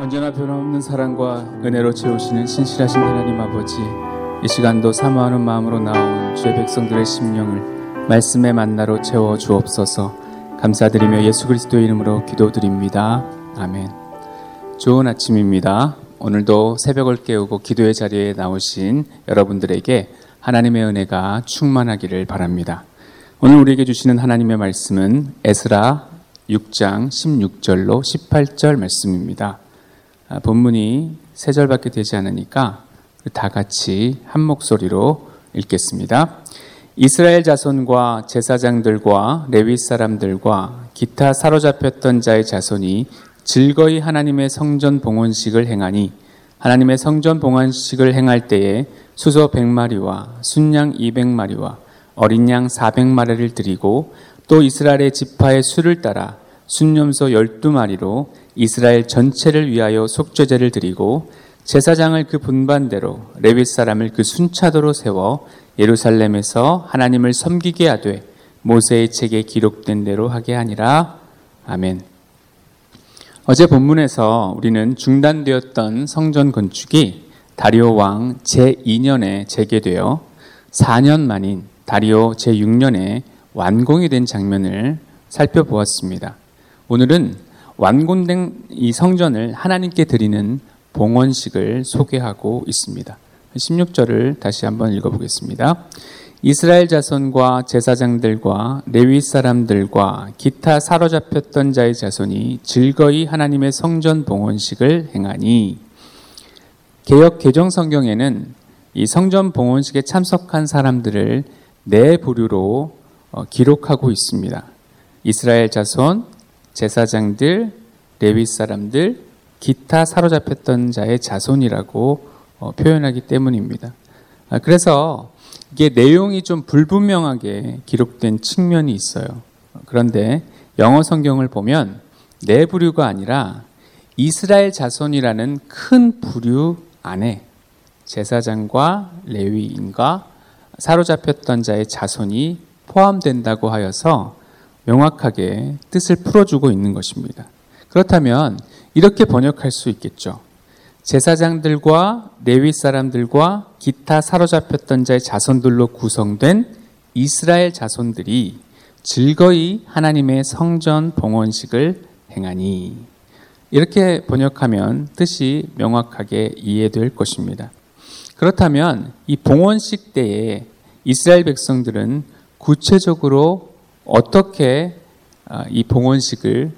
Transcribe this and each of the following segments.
언제나 변함없는 사랑과 은혜로 채우시는 신실하신 하나님 아버지 이 시간도 사모하는 마음으로 나온 주의 백성들의 심령을 말씀의 만나로 채워 주옵소서. 감사드리며 예수 그리스도의 이름으로 기도드립니다. 아멘. 좋은 아침입니다. 오늘도 새벽을 깨우고 기도의 자리에 나오신 여러분들에게 하나님의 은혜가 충만하기를 바랍니다. 오늘 우리에게 주시는 하나님의 말씀은 에스라 6장 16절로 18절 말씀입니다. 아, 본문이 세 절밖에 되지 않으니까 다 같이 한 목소리로 읽겠습니다. 이스라엘 자손과 제사장들과 레위 사람들과 기타 사로잡혔던 자의 자손이 즐거이 하나님의 성전 봉헌식을 행하니 하나님의 성전 봉헌식을 행할 때에 수소 100마리와 순양 200마리와 어린 양 400마리를 드리고 또 이스라엘의 지파의 수를 따라 순념소 12마리로 이스라엘 전체를 위하여 속죄제를 드리고 제사장을 그 분반대로 레위 사람을 그 순차도로 세워 예루살렘에서 하나님을 섬기게 하되 모세의 책에 기록된 대로 하게 하니라. 아멘. 어제 본문에서 우리는 중단되었던 성전 건축이 다리오 왕 제2년에 재개되어 4년 만인 다리오 제6년에 완공이 된 장면을 살펴보았습니다. 오늘은 완공된 이 성전을 하나님께 드리는 봉헌식을 소개하고 있습니다. 16절을 다시 한번 읽어보겠습니다. 이스라엘 자손과 제사장들과 레위 사람들과 기타 사로잡혔던 자의 자손이 즐거이 하나님의 성전 봉헌식을 행하니 개혁 개정 성경에는 이 성전 봉헌식에 참석한 사람들을 네 부류로 어, 기록하고 있습니다. 이스라엘 자손, 제사장들, 레위 사람들, 기타 사로잡혔던 자의 자손이라고 어, 표현하기 때문입니다. 아, 그래서 이게 내용이 좀 불분명하게 기록된 측면이 있어요. 그런데 영어 성경을 보면 네 부류가 아니라 이스라엘 자손이라는 큰 부류 안에 제사장과 레위인과 사로잡혔던 자의 자손이 포함된다고 하여서 명확하게 뜻을 풀어주고 있는 것입니다. 그렇다면 이렇게 번역할 수 있겠죠. 제사장들과 레위 사람들과 기타 사로잡혔던 자의 자손들로 구성된 이스라엘 자손들이 즐거이 하나님의 성전 봉헌식을 행하니 이렇게 번역하면 뜻이 명확하게 이해될 것입니다. 그렇다면 이 봉헌식 때에 이스라엘 백성들은 구체적으로 어떻게 아, 이 봉헌식을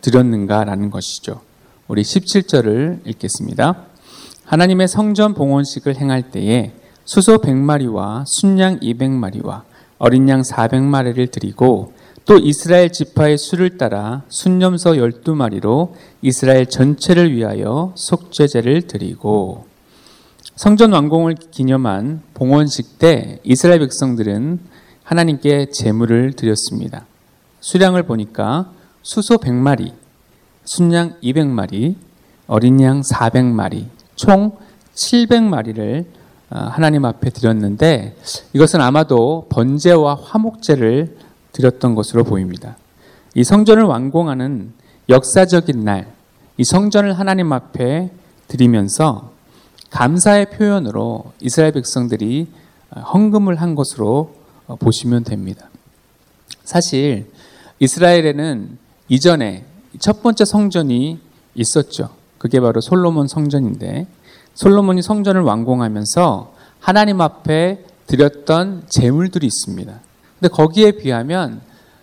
드렸는가라는 것이죠. 우리 17절을 읽겠습니다. 하나님의 성전 봉헌식을 행할 때에 수소 100마리와 순양 200마리와 어린 양 400마리를 드리고 또 이스라엘 지파의 수를 따라 순념소 12마리로 이스라엘 전체를 위하여 속죄제를 드리고 성전 완공을 기념한 봉헌식 때 이스라엘 백성들은 하나님께 제물을 드렸습니다. 수량을 보니까 수소 100마리, 순양 200마리, 어린 양 400마리, 총 700마리를 어, 하나님 앞에 드렸는데 이것은 아마도 번제와 화목제를 드렸던 것으로 보입니다. 이 성전을 완공하는 역사적인 날, 이 성전을 하나님 앞에 드리면서 감사의 표현으로 이스라엘 백성들이 헌금을 한 것으로 보시면 됩니다. 사실 이스라엘에는 이전에 첫 번째 성전이 있었죠. 그게 바로 솔로몬 성전인데 솔로몬이 성전을 완공하면서 하나님 앞에 드렸던 제물들이 있습니다. 근데 거기에 비하면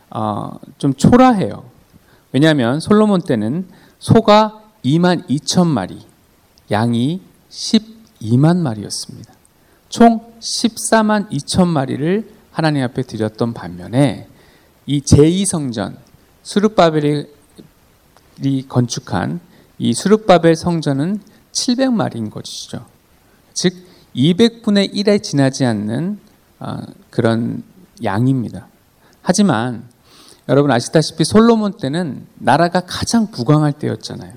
어, 좀 초라해요. 왜냐하면 솔로몬 때는 소가 2만 2천 마리, 양이 12만 마리였습니다. 총 14만 2천 마리를 하나님 앞에 드렸던 반면에 이 제2성전, 수르바벨이 건축한 이 수르바벨 성전은 700마리인 것이죠. 즉 200분의 1에 지나지 않는 어, 그런 양입니다. 하지만 여러분 아시다시피 솔로몬 때는 나라가 가장 부강할 때였잖아요.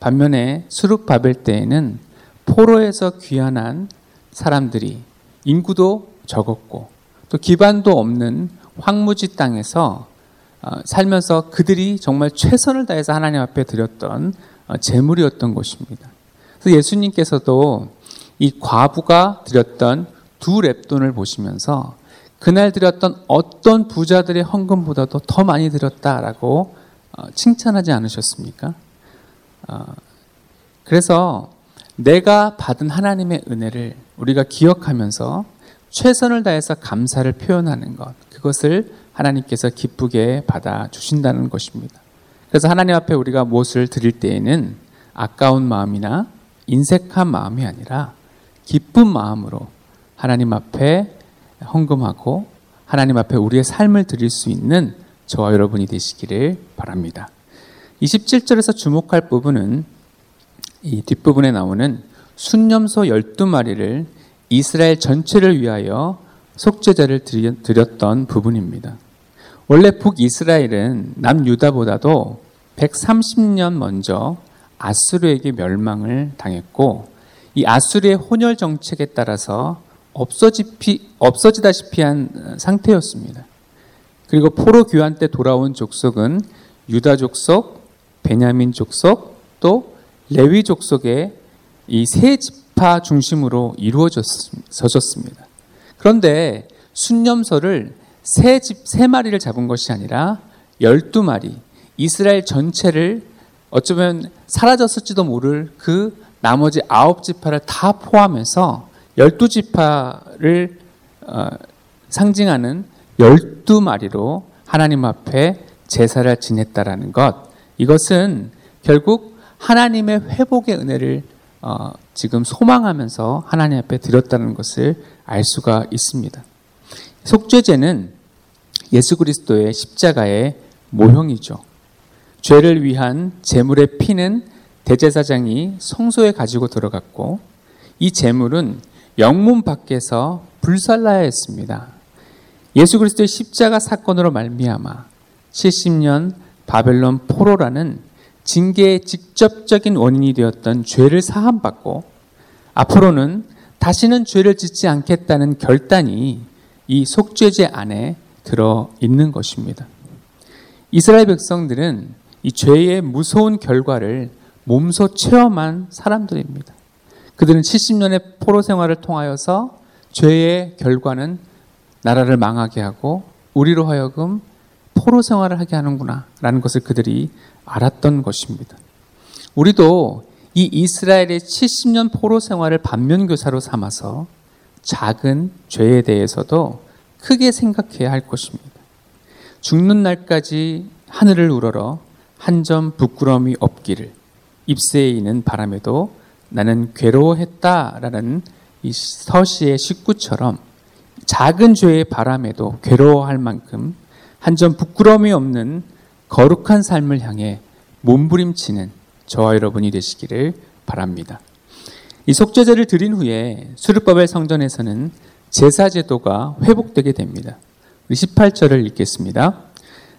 반면에 수르바벨 때에는 포로에서 귀환한 사람들이 인구도 적었고 또 기반도 없는 황무지 땅에서 어, 살면서 그들이 정말 최선을 다해서 하나님 앞에 드렸던 어, 제물이었던 것입니다. 그래서 예수님께서도 이 과부가 드렸던 두 랩돈을 보시면서 그날 드렸던 어떤 부자들의 헌금보다도 더 많이 드렸다라고 어, 칭찬하지 않으셨습니까? 어, 그래서 내가 받은 하나님의 은혜를 우리가 기억하면서 최선을 다해서 감사를 표현하는 것, 그것을 하나님께서 기쁘게 받아 주신다는 것입니다. 그래서 하나님 앞에 우리가 무엇을 드릴 때에는 아까운 마음이나 인색한 마음이 아니라 기쁜 마음으로 하나님 앞에 헌금하고 하나님 앞에 우리의 삶을 드릴 수 있는 저와 여러분이 되시기를 바랍니다. 27절에서 주목할 부분은 이 뒷부분에 나오는 순념소 12마리를 이스라엘 전체를 위하여 속죄제를 드렸던 부분입니다. 원래 북이스라엘은 남유다보다도 130년 먼저 아수르에게 멸망을 당했고 이 아수르의 혼혈 정책에 따라서 없어지피, 없어지다시피 한 상태였습니다. 그리고 포로 교환 때 돌아온 족속은 유다 족속, 베냐민 족속, 또 레위 족속의 이 세 지파 중심으로 이루어졌습니다. 그런데 순념소를 세 집, 세 마리를 잡은 것이 아니라 열두 마리, 이스라엘 전체를 어쩌면 사라졌을지도 모를 그 나머지 아홉 지파를 다 포함해서 열두 지파를 어, 상징하는 열두 마리로 하나님 앞에 제사를 지냈다라는 것. 이것은 결국 하나님의 회복의 은혜를 어, 지금 소망하면서 하나님 앞에 드렸다는 것을 알 수가 있습니다. 속죄제는 예수 그리스도의 십자가의 모형이죠. 죄를 위한 제물의 피는 대제사장이 성소에 가지고 들어갔고 이 제물은 영문 밖에서 불살라야 했습니다. 예수 그리스도의 십자가 사건으로 말미암아 70년 바벨론 포로라는 징계의 직접적인 원인이 되었던 죄를 사함받고 앞으로는 다시는 죄를 짓지 않겠다는 결단이 이 속죄제 안에 들어 있는 것입니다. 이스라엘 백성들은 이 죄의 무서운 결과를 몸소 체험한 사람들입니다. 그들은 70년의 포로 생활을 통하여서 죄의 결과는 나라를 망하게 하고 우리로 하여금 포로 생활을 하게 하는구나 라는 것을 그들이 알았던 것입니다. 우리도 이 이스라엘의 70년 포로 생활을 반면교사로 삼아서 작은 죄에 대해서도 크게 생각해야 할 것입니다. 죽는 날까지 하늘을 우러러 한 점 부끄러움이 없기를 입새에 있는 바람에도 나는 괴로워했다라는 이 서시의 식구처럼 작은 죄의 바람에도 괴로워할 만큼 한 점 부끄러움이 없는 거룩한 삶을 향해 몸부림치는 저와 여러분이 되시기를 바랍니다. 이 속죄제를 드린 후에 수르바벨 성전에서는 제사 제도가 회복되게 됩니다. 18절을 읽겠습니다.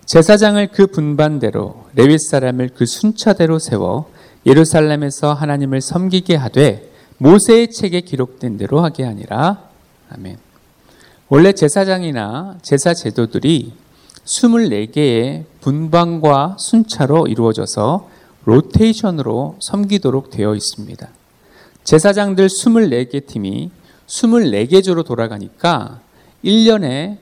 제사장을 그 분반대로 레위 사람을 그 순차대로 세워 예루살렘에서 하나님을 섬기게 하되 모세의 책에 기록된 대로 하게 하니라. 아멘. 원래 제사장이나 제사 제도들이 24개의 분방과 순차로 이루어져서 로테이션으로 섬기도록 되어 있습니다. 제사장들 24개 팀이 24개 조로 돌아가니까 1년에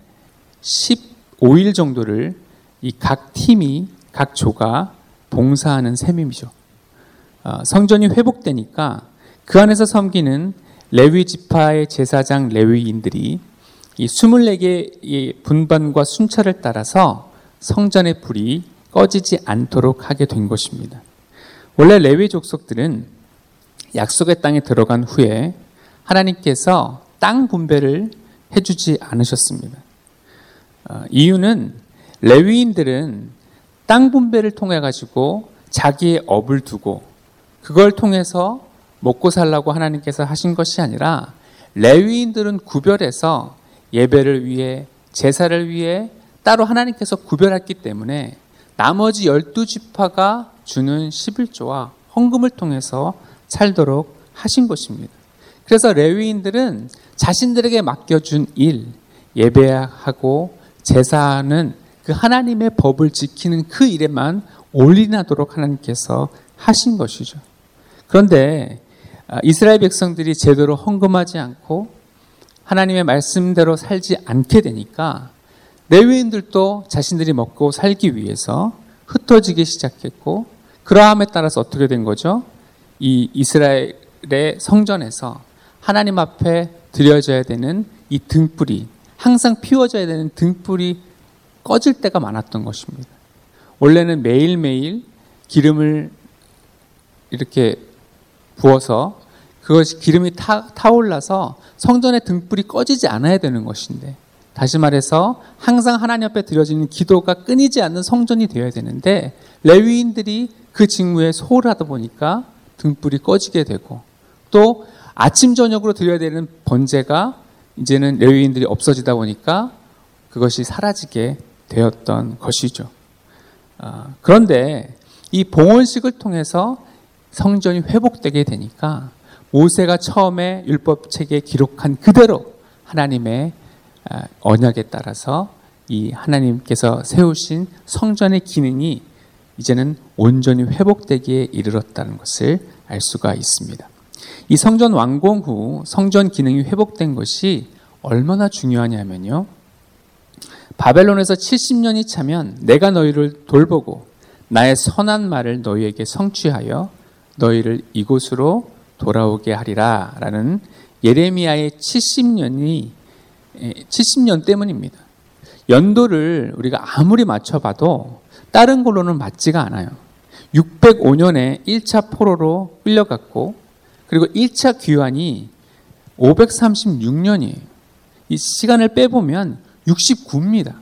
15일 정도를 이 각 팀이 각 조가 봉사하는 셈이죠. 어, 성전이 회복되니까 그 안에서 섬기는 레위 지파의 제사장 레위인들이 이 24개의 분반과 순찰을 따라서 성전의 불이 꺼지지 않도록 하게 된 것입니다. 원래 레위 족속들은 약속의 땅에 들어간 후에 하나님께서 땅 분배를 해주지 않으셨습니다. 어, 이유는 레위인들은 땅 분배를 통해 가지고 자기의 업을 두고 그걸 통해서 먹고 살라고 하나님께서 하신 것이 아니라 레위인들은 구별해서 예배를 위해 제사를 위해 따로 하나님께서 구별했기 때문에 나머지 열두 지파가 주는 11조와 헌금을 통해서 살도록 하신 것입니다. 그래서 레위인들은 자신들에게 맡겨준 일, 예배하고 제사하는 그 하나님의 법을 지키는 그 일에만 올인하도록 하나님께서 하신 것이죠. 그런데 아, 이스라엘 백성들이 제대로 헌금하지 않고 하나님의 말씀대로 살지 않게 되니까 레위인들도 자신들이 먹고 살기 위해서 흩어지기 시작했고 그러함에 따라서 어떻게 된 거죠? 이 이스라엘의 성전에서 하나님 앞에 드려져야 되는 이 등불이 항상 피워져야 되는 등불이 꺼질 때가 많았던 것입니다. 원래는 매일매일 기름을 이렇게 부어서 그것이 기름이 타, 타올라서 성전의 등불이 꺼지지 않아야 되는 것인데 다시 말해서 항상 하나님 앞에 드려지는 기도가 끊이지 않는 성전이 되어야 되는데 레위인들이 그 직무에 소홀하다 보니까 등불이 꺼지게 되고 또 아침 저녁으로 드려야 되는 번제가 이제는 레위인들이 없어지다 보니까 그것이 사라지게 되었던 것이죠. 아, 그런데 이 봉헌식을 통해서 성전이 회복되게 되니까 모세가 처음에 율법 책에 기록한 그대로 하나님의 아, 언약에 따라서 이 하나님께서 세우신 성전의 기능이 이제는 온전히 회복되기에 이르렀다는 것을 알 수가 있습니다. 이 성전 완공 후 성전 기능이 회복된 것이 얼마나 중요하냐면요. 바벨론에서 70년이 차면 내가 너희를 돌보고 나의 선한 말을 너희에게 성취하여 너희를 이곳으로 돌아오게 하리라 라는 예레미야의 70년이 70년 때문입니다. 연도를 우리가 아무리 맞춰봐도 다른 걸로는 맞지가 않아요. 605년에 1차 포로로 끌려갔고 그리고 1차 귀환이 536년이에요. 이 시간을 빼보면 69입니다.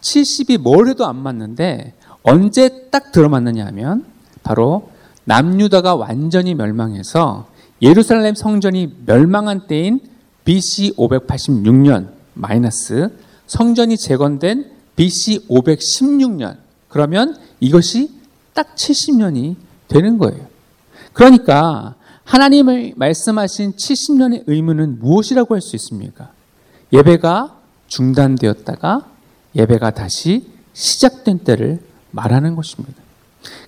70이 뭘 해도 안 맞는데 언제 딱 들어맞느냐 하면 바로 남유다가 완전히 멸망해서 예루살렘 성전이 멸망한 때인 BC 586년 마이너스 성전이 재건된 BC 516년 그러면 이것이 딱 70년이 되는 거예요. 그러니까 하나님을 말씀하신 70년의 의무는 무엇이라고 할 수 있습니까? 예배가 중단되었다가 예배가 다시 시작된 때를 말하는 것입니다.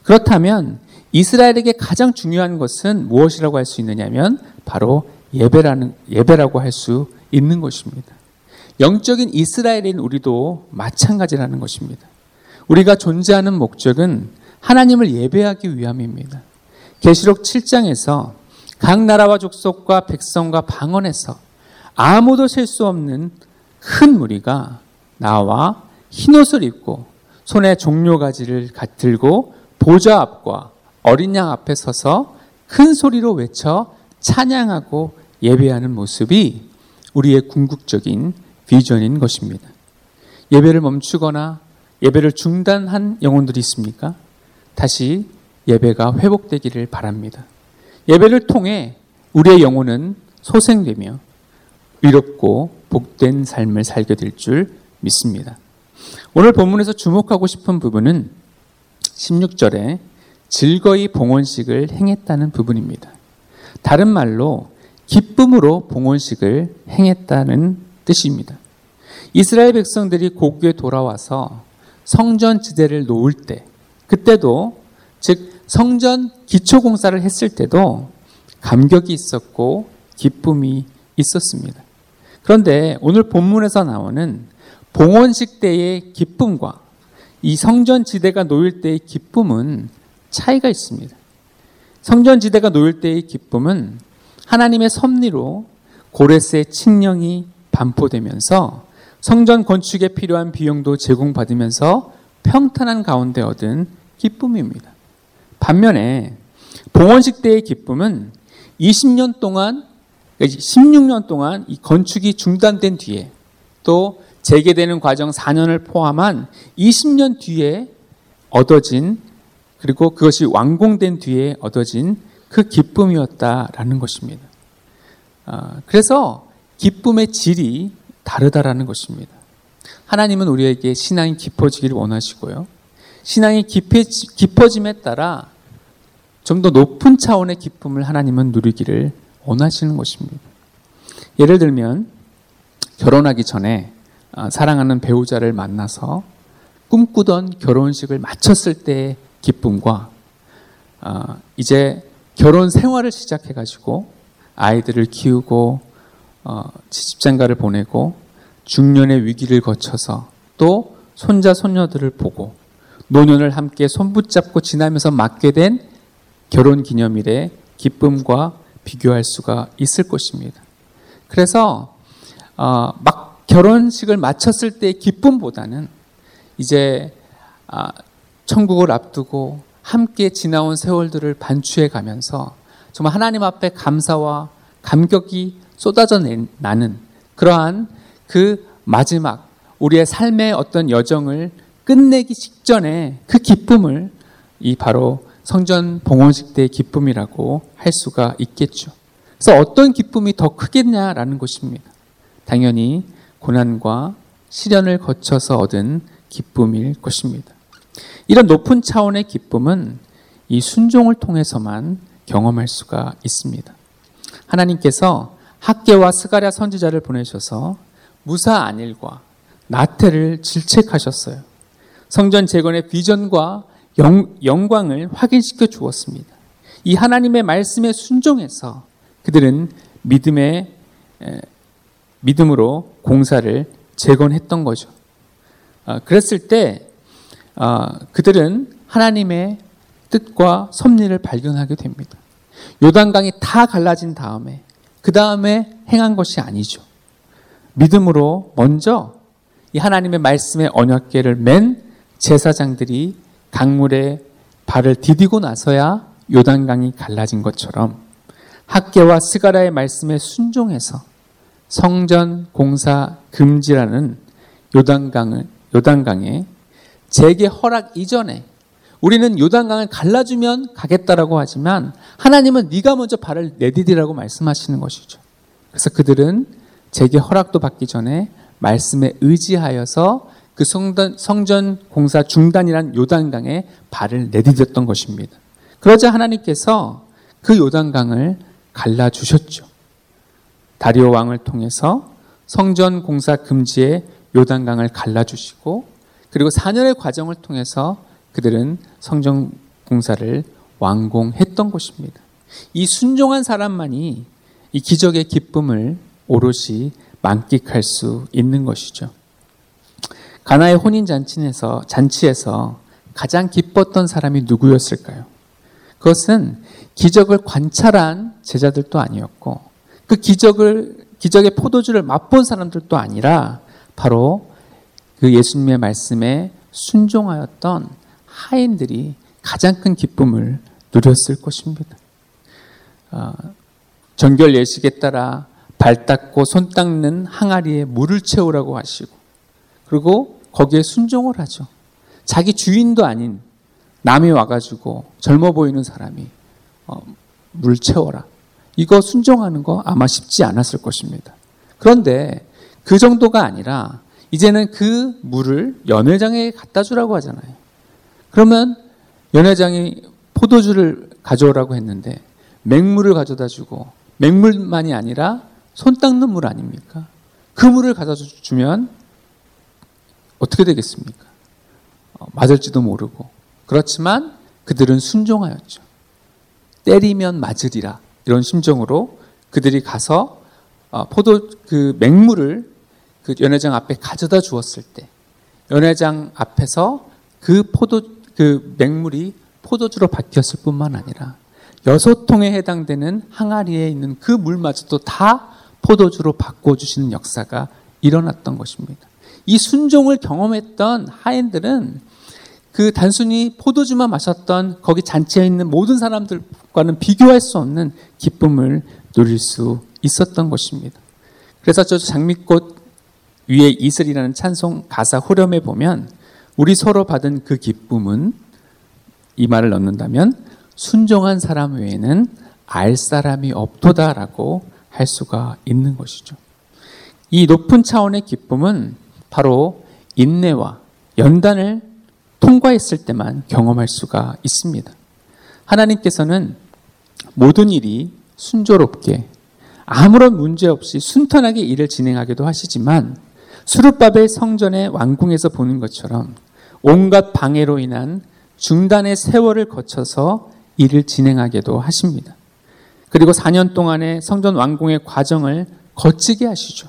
그렇다면 이스라엘에게 가장 중요한 것은 무엇이라고 할 수 있느냐면 바로 예배라는 예배라고 할 수 있는 것입니다. 영적인 이스라엘인 우리도 마찬가지라는 것입니다. 우리가 존재하는 목적은 하나님을 예배하기 위함입니다. 계시록 7장에서 각 나라와 족속과 백성과 방언에서 아무도 셀 수 없는 큰 무리가 나와 흰옷을 입고 손에 종료가지를 들고 보좌 앞과 어린 양 앞에 서서 큰 소리로 외쳐 찬양하고 예배하는 모습이 우리의 궁극적인 비전인 것입니다. 예배를 멈추거나 예배를 중단한 영혼들이 있습니까? 다시 예배가 회복되기를 바랍니다. 예배를 통해 우리의 영혼은 소생되며 위롭고 복된 삶을 살게 될 줄 믿습니다. 오늘 본문에서 주목하고 싶은 부분은 16절에 즐거이 봉헌식을 행했다는 부분입니다. 다른 말로 기쁨으로 봉헌식을 행했다는 뜻입니다. 이스라엘 백성들이 고국에 돌아와서 성전 지대를 놓을 때, 그때도 즉 성전 기초 공사를 했을 때도 감격이 있었고 기쁨이 있었습니다. 그런데 오늘 본문에서 나오는 봉헌식 때의 기쁨과 이 성전 지대가 놓일 때의 기쁨은 차이가 있습니다. 성전 지대가 놓일 때의 기쁨은 하나님의 섭리로 고레스의 칙령이 반포되면서 성전 건축에 필요한 비용도 제공받으면서 평탄한 가운데 얻은 기쁨입니다. 반면에 봉헌식 때의 기쁨은 20년 동안 16년 동안 이 건축이 중단된 뒤에 또 재개되는 과정 4년을 포함한 20년 뒤에 얻어진 그리고 그것이 완공된 뒤에 얻어진 그 기쁨이었다라는 것입니다. 아, 그래서 기쁨의 질이 다르다라는 것입니다. 하나님은 우리에게 신앙이 깊어지기를 원하시고요. 신앙이 깊어짐에 따라 좀 더 높은 차원의 기쁨을 하나님은 누리기를 원하시는 것입니다. 예를 들면 결혼하기 전에 아, 사랑하는 배우자를 만나서 꿈꾸던 결혼식을 마쳤을 때의 기쁨과 어, 이제 결혼 생활을 시작해가지고 아이들을 키우고 어, 시집장가를 보내고 중년의 위기를 거쳐서 또 손자 손녀들을 보고 노년을 함께 손붙잡고 지나면서 맞게 된 결혼 기념일의 기쁨과 비교할 수가 있을 것입니다. 그래서 어, 막 결혼식을 마쳤을 때의 기쁨보다는 이제 아, 천국을 앞두고 함께 지나온 세월들을 반추해 가면서 정말 하나님 앞에 감사와 감격이 쏟아져 나는 그러한 그 마지막 우리의 삶의 어떤 여정을 끝내기 직전에 그 기쁨을 이 바로 성전 봉헌식 때의 기쁨이라고 할 수가 있겠죠. 그래서 어떤 기쁨이 더 크겠냐라는 것입니다. 당연히 고난과 시련을 거쳐서 얻은 기쁨일 것입니다. 이런 높은 차원의 기쁨은 이 순종을 통해서만 경험할 수가 있습니다. 하나님께서 학계와 스가랴 선지자를 보내셔서 무사 안일과 나태를 질책하셨어요. 성전 재건의 비전과 영, 광을 확인시켜 주었습니다. 이 하나님의 말씀에 순종해서 그들은 믿음의 믿음으로 공사를 재건했던 거죠. 어, 그랬을 때 어, 그들은 하나님의 뜻과 섭리를 발견하게 됩니다. 요단강이 다 갈라진 다음에 그 다음에 행한 것이 아니죠. 믿음으로 먼저 이 하나님의 말씀의 언약계를 맨 제사장들이 강물에 발을 디디고 나서야 요단강이 갈라진 것처럼 학계와 스가라의 말씀에 순종해서 성전 공사 금지라는 요단강을 요단강에 재개 허락 이전에 우리는 요단강을 갈라주면 가겠다라고 하지만 하나님은 네가 먼저 발을 내디디라고 말씀하시는 것이죠. 그래서 그들은 재개 허락도 받기 전에 말씀에 의지하여서 그 성전, 성전 공사 중단이란 요단강에 발을 내디뎠던 것입니다. 그러자 하나님께서 그 요단강을 갈라주셨죠. 다리오 왕을 통해서 성전 공사 금지의 요단강을 갈라주시고 그리고 4년의 과정을 통해서 그들은 성전 공사를 완공했던 것입니다. 이 순종한 사람만이 이 기적의 기쁨을 오롯이 만끽할 수 있는 것이죠. 가나의 혼인 잔치에서 잔치에서 가장 기뻤던 사람이 누구였을까요? 그것은 기적을 관찰한 제자들도 아니었고 그 기적을 기적의 포도주를 맛본 사람들도 아니라 바로 그 예수님의 말씀에 순종하였던 하인들이 가장 큰 기쁨을 누렸을 것입니다. 어, 정결 예식에 따라 발 닦고 손 닦는 항아리에 물을 채우라고 하시고 그리고 거기에 순종을 하죠. 자기 주인도 아닌 남이 와가지고 젊어 보이는 사람이 어, 물 채워라. 이거 순종하는 거 아마 쉽지 않았을 것입니다. 그런데 그 정도가 아니라 이제는 그 물을 연회장에 갖다 주라고 하잖아요. 그러면 연회장이 포도주를 가져오라고 했는데 맹물을 가져다 주고 맹물만이 아니라 손 닦는 물 아닙니까? 그 물을 가져다 주면 어떻게 되겠습니까? 어, 맞을지도 모르고. 그렇지만 그들은 순종하였죠. 때리면 맞으리라. 이런 심정으로 그들이 가서 어, 포도 그 맹물을 그 연회장 앞에 가져다 주었을 때 연회장 앞에서 그 포도 그 맹물이 포도주로 바뀌었을 뿐만 아니라 여섯 통에 해당되는 항아리에 있는 그 물마저도 다 포도주로 바꿔 주시는 역사가 일어났던 것입니다. 이 순종을 경험했던 하인들은 그 단순히 포도주만 마셨던 거기 잔치에 있는 모든 사람들과는 비교할 수 없는 기쁨을 누릴 수 있었던 것입니다. 그래서 저 장미꽃 위에 이슬이라는 찬송 가사 후렴에 보면 우리 서로 받은 그 기쁨은 이 말을 넣는다면 순종한 사람 외에는 알 사람이 없도다라고 할 수가 있는 것이죠. 이 높은 차원의 기쁨은 바로 인내와 연단을 통과했을 때만 경험할 수가 있습니다. 하나님께서는 모든 일이 순조롭게 아무런 문제 없이 순탄하게 일을 진행하기도 하시지만 수르바벨 성전의 왕궁에서 보는 것처럼 온갖 방해로 인한 중단의 세월을 거쳐서 일을 진행하게도 하십니다. 그리고 4년 동안의 성전 완공의 과정을 거치게 하시죠.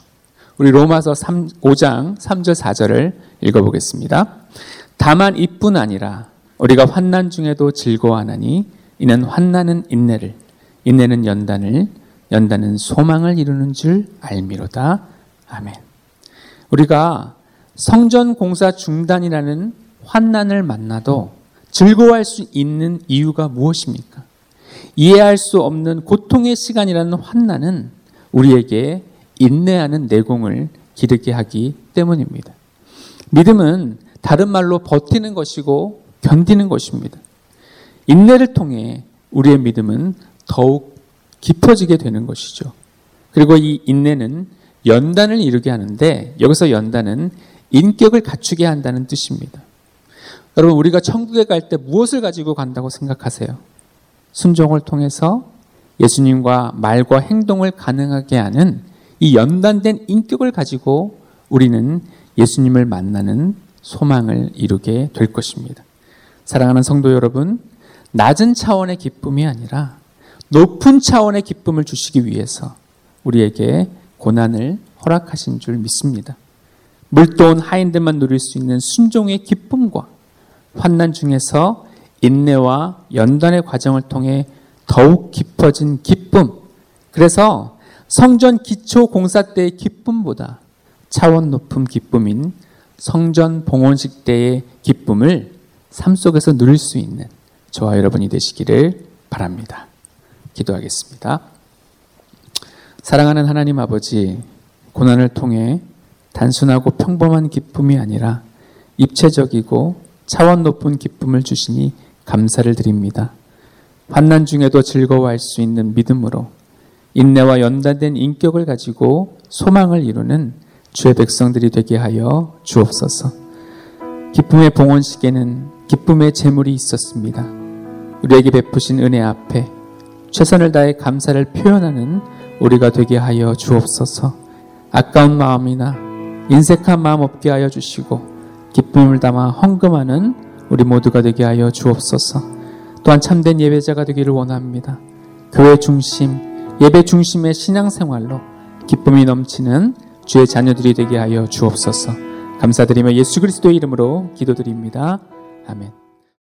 우리 로마서 3, 5장 3절 4절을 읽어보겠습니다. 다만 이뿐 아니라 우리가 환난 중에도 즐거워하나니 이는 환난은 인내를 인내는 연단을 연단은 소망을 이루는 줄 알미로다. 아멘. 우리가 성전 공사 중단이라는 환난을 만나도 즐거워할 수 있는 이유가 무엇입니까? 이해할 수 없는 고통의 시간이라는 환난은 우리에게 인내하는 내공을 기르게 하기 때문입니다. 믿음은 다른 말로 버티는 것이고 견디는 것입니다. 인내를 통해 우리의 믿음은 더욱 깊어지게 되는 것이죠. 그리고 이 인내는 연단을 이루게 하는데 여기서 연단은 인격을 갖추게 한다는 뜻입니다. 여러분 우리가 천국에 갈 때 무엇을 가지고 간다고 생각하세요? 순종을 통해서 예수님과 말과 행동을 가능하게 하는 이 연단된 인격을 가지고 우리는 예수님을 만나는 소망을 이루게 될 것입니다. 사랑하는 성도 여러분, 낮은 차원의 기쁨이 아니라 높은 차원의 기쁨을 주시기 위해서 우리에게 고난을 허락하신 줄 믿습니다. 물도온 하인들만 누릴 수 있는 순종의 기쁨과 환난 중에서 인내와 연단의 과정을 통해 더욱 깊어진 기쁨. 그래서 성전 기초 공사 때의 기쁨보다 차원 높은 기쁨인 성전 봉헌식 때의 기쁨을 삶 속에서 누릴 수 있는 저와 여러분이 되시기를 바랍니다. 기도하겠습니다. 사랑하는 하나님 아버지, 고난을 통해 단순하고 평범한 기쁨이 아니라 입체적이고 차원 높은 기쁨을 주시니 감사를 드립니다. 환난 중에도 즐거워할 수 있는 믿음으로 인내와 연단된 인격을 가지고 소망을 이루는 주의 백성들이 되게 하여 주옵소서. 기쁨의 봉헌식에는 기쁨의 재물이 있었습니다. 우리에게 베푸신 은혜 앞에 최선을 다해 감사를 표현하는 우리가 되게 하여 주옵소서. 아까운 마음이나 인색한 마음 없게 하여 주시고 기쁨을 담아 헌금하는 우리 모두가 되게 하여 주옵소서. 또한 참된 예배자가 되기를 원합니다. 교회 중심, 예배 중심의 신앙생활로 기쁨이 넘치는 주의 자녀들이 되게 하여 주옵소서. 감사드리며 예수 그리스도의 이름으로 기도드립니다. 아멘.